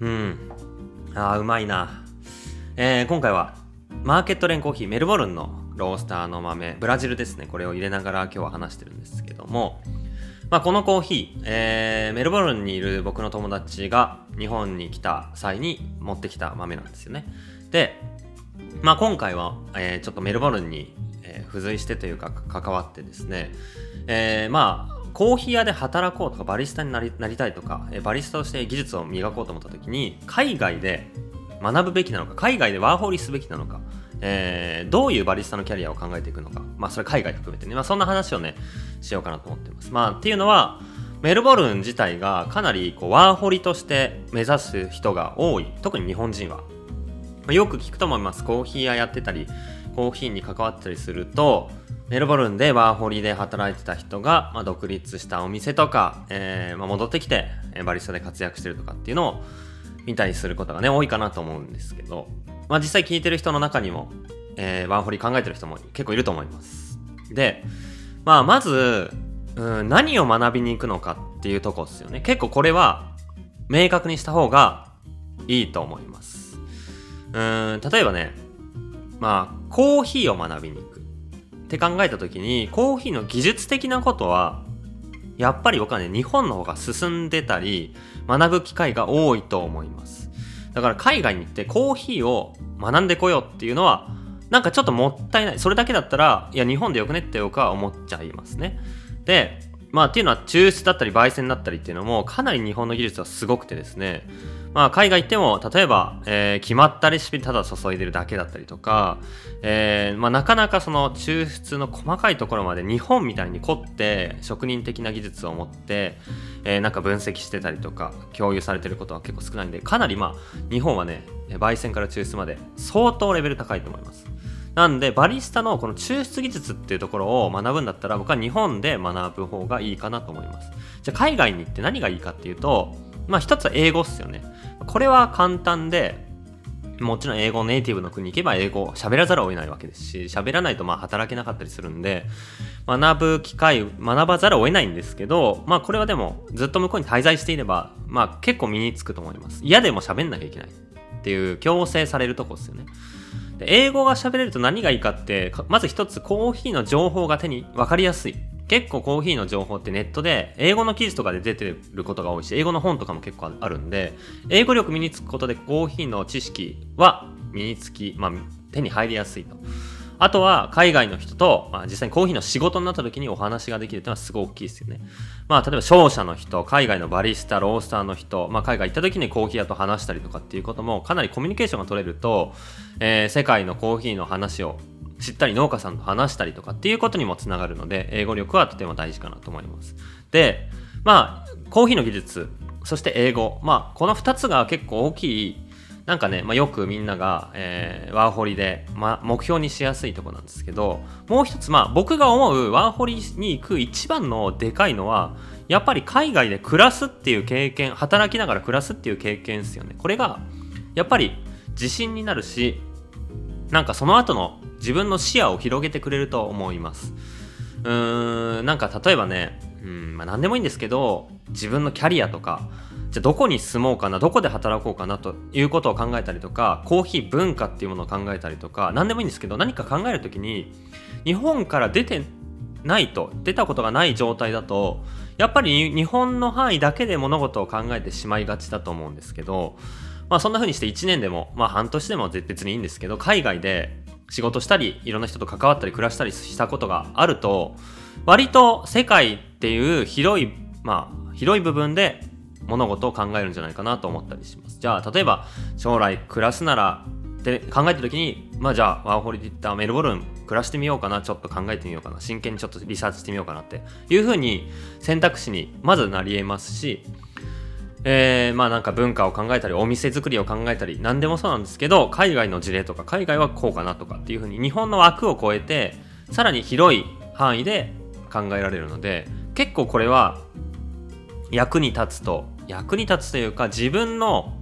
うん。あーうまいな。えー、今回はマーケットレンコーヒーメルボルンのロースターの豆ブラジルですね。これを入れながら今日は話してるんですけども。まあ、このコーヒー、えー、メルボルンにいる僕の友達が日本に来た際に持ってきた豆なんですよね。で、まあ、今回は、えー、ちょっとメルボルンに、えー、付随してというか関わってですね、えー、まあコーヒー屋で働こうとかバリスタになりなりたいとか、バリスタとして技術を磨こうと思った時に海外で学ぶべきなのか海外でワーホリすべきなのかえー、どういうバリスタのキャリアを考えていくのか、まあ、それ海外含めてね、まあ、そんな話をね、しようかなと思ってます。まあ、っていうのは、メルボルン自体がかなりこうワーホリとして目指す人が多い。特に日本人は。まあ、よく聞くと思います。コーヒー屋やってたり、コーヒーに関わったりすると、メルボルンでワーホリで働いてた人が、まあ、独立したお店とか、えーまあ、戻ってきてバリスタで活躍してるとかっていうのを見たりすることがね、多いかなと思うんですけど、まあ、実際聞いてる人の中にも、えー、ワンホリ考えてる人も結構いると思います。で、まあ、まず、うん、何を学びに行くのかっていうとこですよね。結構これは明確にした方がいいと思います。うん、例えばね、まあ、コーヒーを学びに行くって考えた時に、コーヒーの技術的なことは、やっぱり僕はね、日本の方が進んでたり、学ぶ機会が多いと思います。だから海外に行ってコーヒーを学んでこようっていうのは、なんかちょっともったいない。それだけだったら、いや、日本でよくねって僕は思っちゃいますね。で、まあっていうのは抽出だったり焙煎だったりっていうのもかなり日本の技術はすごくてですね、まあ、海外行っても例えば、えー、決まったレシピただ注いでるだけだったりとか、えーまあ、なかなかその抽出の細かいところまで日本みたいに凝って職人的な技術を持って、えー、なんか分析してたりとか共有されてることは結構少ないんでかなりまあ日本はね焙煎から抽出まで相当レベル高いと思います。なんでバリスタのこの抽出技術っていうところを学ぶんだったら僕は日本で学ぶ方がいいかなと思います。じゃあ海外に行って何がいいかっていうとまあ一つは英語っすよね。これは簡単で、もちろん英語ネイティブの国に行けば英語喋らざるを得ないわけですし、喋らないとまあ働けなかったりするんで、学ぶ機会、学ばざるを得ないんですけど、まあこれはでもずっと向こうに滞在していれば、まあ結構身につくと思います。嫌でも喋んなきゃいけないっていう強制されるとこですよね。で英語が喋れると何がいいかって、まず一つコーヒーの情報が手に分かりやすい。結構コーヒーの情報ってネットで英語の記事とかで出てることが多いし英語の本とかも結構あるんで英語力身につくことでコーヒーの知識は身につき、まあ、手に入りやすいとあとは海外の人と、まあ、実際にコーヒーの仕事になった時にお話ができるっていうのはすごい大きいですよね。まあ例えば商社の人、海外のバリスタ、ロースターの人、まあ海外行った時にコーヒー屋と話したりとかっていうこともかなりコミュニケーションが取れると、えー、世界のコーヒーの話を知ったり農家さんと話したりとかっていうことにもつながるので英語力はとても大事かなと思いますでまあコーヒーの技術そして英語まあこの2つが結構大きいなんかね、まあ、よくみんなが、えー、ワーホリで、まあ、目標にしやすいとこなんですけどもう一つまあ僕が思うワーホリに行く一番のでかいのはやっぱり海外で暮らすっていう経験働きながら暮らすっていう経験ですよね。これがやっぱり自信になるしなんかその後の自分の視野を広げてくれると思います。うーんなんか例えばねうんまあ何でもいいんですけど自分のキャリアとかじゃあどこに住もうかなどこで働こうかなということを考えたりとかコーヒー文化っていうものを考えたりとか何でもいいんですけど何か考える時に日本から出てないと出たことがない状態だとやっぱり日本の範囲だけで物事を考えてしまいがちだと思うんですけどまあそんな風にして1年でもまあ半年でも別にいいんですけど海外で仕事したりいろんな人と関わったり暮らしたりしたことがあると割と世界っていう広いまあ広い部分で物事を考えるんじゃないかなと思ったりします。じゃあ例えば将来暮らすならって考えた時にまあじゃあワーホリで行ったメルボルン暮らしてみようかなちょっと考えてみようかな真剣にちょっとリサーチしてみようかなっていうふうに選択肢にまずなり得ますしえー、まあなんか文化を考えたりお店作りを考えたり何でもそうなんですけど海外の事例とか海外はこうかなとかっていうふうに日本の枠を超えてさらに広い範囲で考えられるので結構これは役に立つと役に立つというか自分の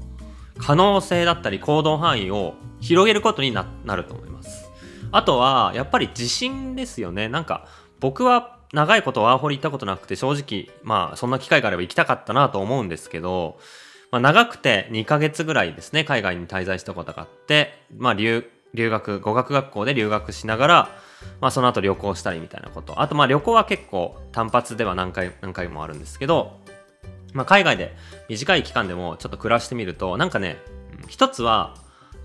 可能性だったり行動範囲を広げることになると思います。あとはやっぱり自信ですよね。なんか僕は長いことワーホリ行ったことなくて正直まあそんな機会があれば行きたかったなと思うんですけど、まあ、長くて2ヶ月ぐらいですね海外に滞在したことがあってまあ留留学語学学校で留学しながら、まあ、その後旅行したりみたいなこと。あとまあ旅行は結構単発では何回何回もあるんですけど、まあ、海外で短い期間でもちょっと暮らしてみるとなんかね一つは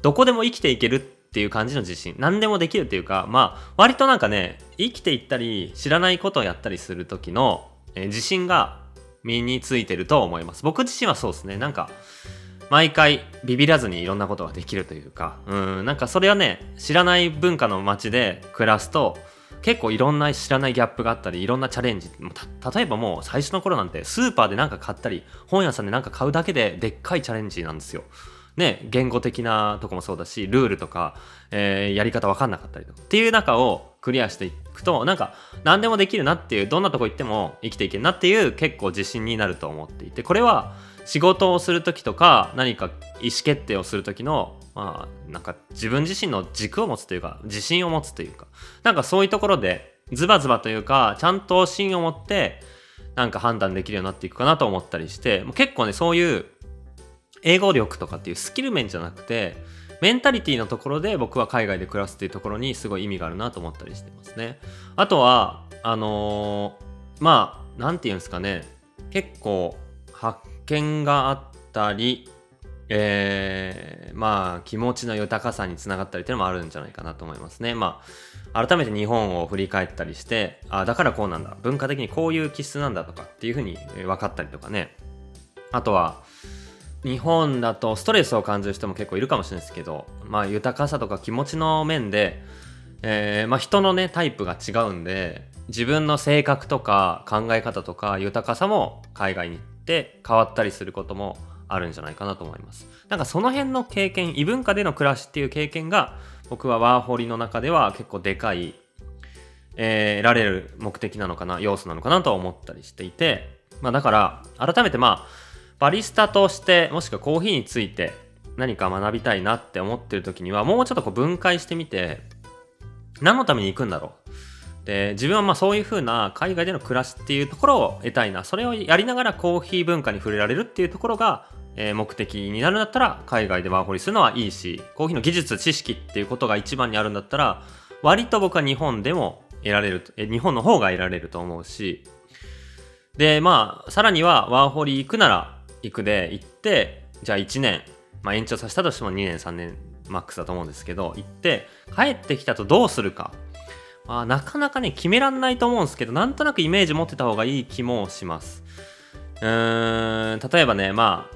どこでも生きていけるっていう感じの自信。何でもできるっていうかまあ割となんかね生きていったり知らないことをやったりする時の、え、自信が身についてると思います。僕自身はそうですね。なんか毎回ビビらずにいろんなことができるというか。うんなんかそれはね知らない文化の街で暮らすと結構いろんな知らないギャップがあったりいろんなチャレンジ例えばもう最初の頃なんてスーパーで何か買ったり本屋さんで何か買うだけででっかいチャレンジなんですよ。ね、言語的なとこもそうだし、ルールとか、えー、やり方わかんなかったりとかっていう中をクリアしていくと、なんか何でもできるなっていう、どんなとこ行っても生きていけるなっていう結構自信になると思っていて、これは仕事をする時とか何か意思決定をする時のまあなんか自分自身の軸を持つというか自信を持つというかなんかそういうところでズバズバというかちゃんと芯を持ってなんか判断できるようになっていくかなと思ったりして結構ねそういう英語力とかっていうスキル面じゃなくてメンタリティのところで僕は海外で暮らすっていうところにすごい意味があるなと思ったりしてますね。あとはあのー、まあ何て言うんですかね結構発見があったりえー、まあ気持ちの豊かさにつながったりっていうのもあるんじゃないかなと思いますね。まあ改めて日本を振り返ったりしてあだからこうなんだ文化的にこういう気質なんだとかっていうふうに分かったりとかねあとは日本だとストレスを感じる人も結構いるかもしれないですけど、まあ、豊かさとか気持ちの面で、えー、まあ、人のねタイプが違うんで自分の性格とか考え方とか豊かさも海外に行って変わったりすることもあるんじゃないかなと思います。なんかその辺の経験異文化での暮らしっていう経験が僕はワーホリの中では結構でかい、えー、得られる目的なのかな要素なのかなと思ったりしていてまあだから改めてまあバリスタとしてもしくはコーヒーについて何か学びたいなって思ってる時にはもうちょっとこう分解してみて何のために行くんだろうで自分はまあそういう風な海外での暮らしっていうところを得たいな。それをやりながらコーヒー文化に触れられるっていうところが、目的になるんだったら海外でワーホリするのはいいしコーヒーの技術知識っていうことが一番にあるんだったら割と僕は日本でも得られる日本の方が得られると思うし。でまあさらにはワーホリ行くなら行くで行ってじゃあ1年、まあ、延長させたとしても2年3年マックスだと思うんですけど行って帰ってきたとどうするか、あ、なかなかね決めらんないと思うんですけどなんとなくイメージ持ってた方がいい気もしますうーん例えばねまあ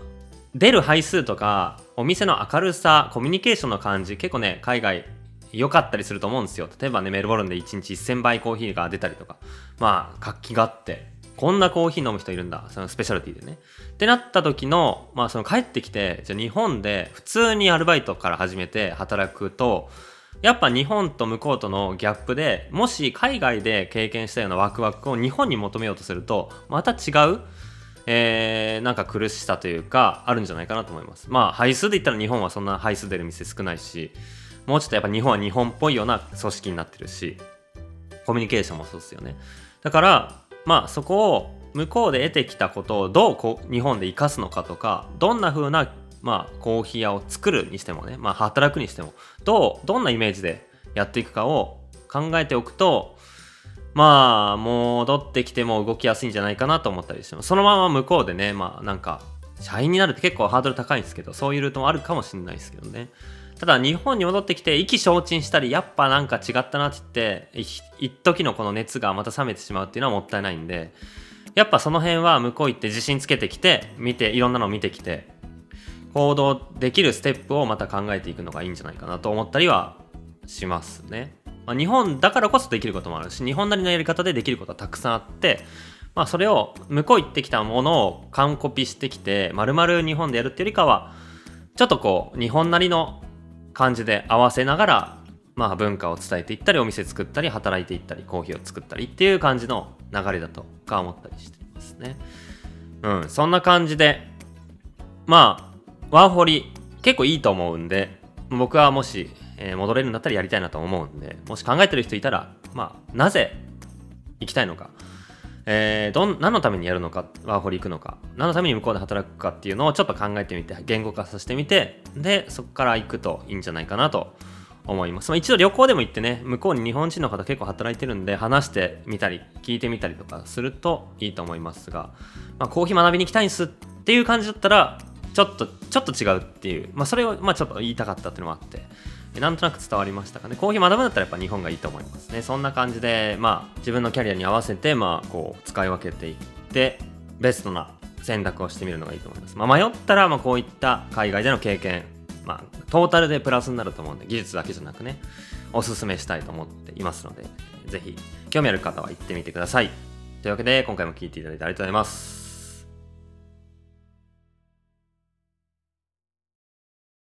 出る配数とかお店の明るさコミュニケーションの感じ結構ね海外良かったりすると思うんですよ例えばねメルボルンで1日1000杯コーヒーが出たりとかまあ活気があってこんなコーヒー飲む人いるんだ。そのスペシャルティでね。ってなった時の、まあその帰ってきて、じゃあ日本で普通にアルバイトから始めて働くと、やっぱ日本と向こうとのギャップで、もし海外で経験したようなワクワクを日本に求めようとすると、また違う、えー、なんか苦しさというか、あるんじゃないかなと思います。まあ、配数で言ったら日本はそんな配数出る店少ないし、もうちょっとやっぱ日本は日本っぽいような組織になってるし、コミュニケーションもそうですよね。だから、まあそこを向こうで得てきたことをどうこう日本で生かすのかとかどんな風なまあコーヒー屋を作るにしてもねまあ働くにしてもどうどんなイメージでやっていくかを考えておくとまあ戻ってきても動きやすいんじゃないかなと思ったりしてますそのまま向こうでねまあなんか社員になるって結構ハードル高いんですけどそういうルートもあるかもしれないですけどね。ただ日本に戻ってきて意気消沈したりやっぱなんか違ったなって言って一時のこの熱がまた冷めてしまうっていうのはもったいないんでやっぱその辺は向こう行って自信つけてきて見ていろんなのを見てきて行動できるステップをまた考えていくのがいいんじゃないかなと思ったりはしますね。まあ、日本だからこそできることもあるし日本なりのやり方でできることはたくさんあってまあそれを向こう行ってきたものを完コピしてきてまるまる日本でやるっていうよりかはちょっとこう日本なりの感じで合わせながら、まあ、文化を伝えていったりお店作ったり働いていったりコーヒーを作ったりっていう感じの流れだとか思ったりしてますね。うん、そんな感じでまあワーホリ結構いいと思うんで僕はもし、えー、戻れるんだったらやりたいなと思うんでもし考えてる人いたらまあなぜ行きたいのか、えー、どん何のためにやるのかワーホリ行くのか。何のために向こうで働くかっていうのをちょっと考えてみて言語化させてみてでそこから行くといいんじゃないかなと。思います。まあ、一度旅行でも行ってね、向こうに日本人の方結構働いてるんで、話してみたり、聞いてみたりとかするといいと思いますが、まあ、コーヒー学びに行きたいんですっていう感じだったら、ちょっと、ちょっと違うっていう、まあ、それを、まあ、ちょっと言いたかったっていうのもあって、なんとなく伝わりましたかね。コーヒー学ぶんだったらやっぱ日本がいいと思いますね。そんな感じで、まあ、自分のキャリアに合わせて、まあ、こう、使い分けていって、ベストな選択をしてみるのがいいと思います。まあ、迷ったら、ま、こういった海外での経験、まあ、トータルでプラスになると思うんで、技術だけじゃなくね、おすすめしたいと思っていますので、ぜひ、興味ある方は行ってみてください。というわけで、今回も聴いていただいてありがとうございます。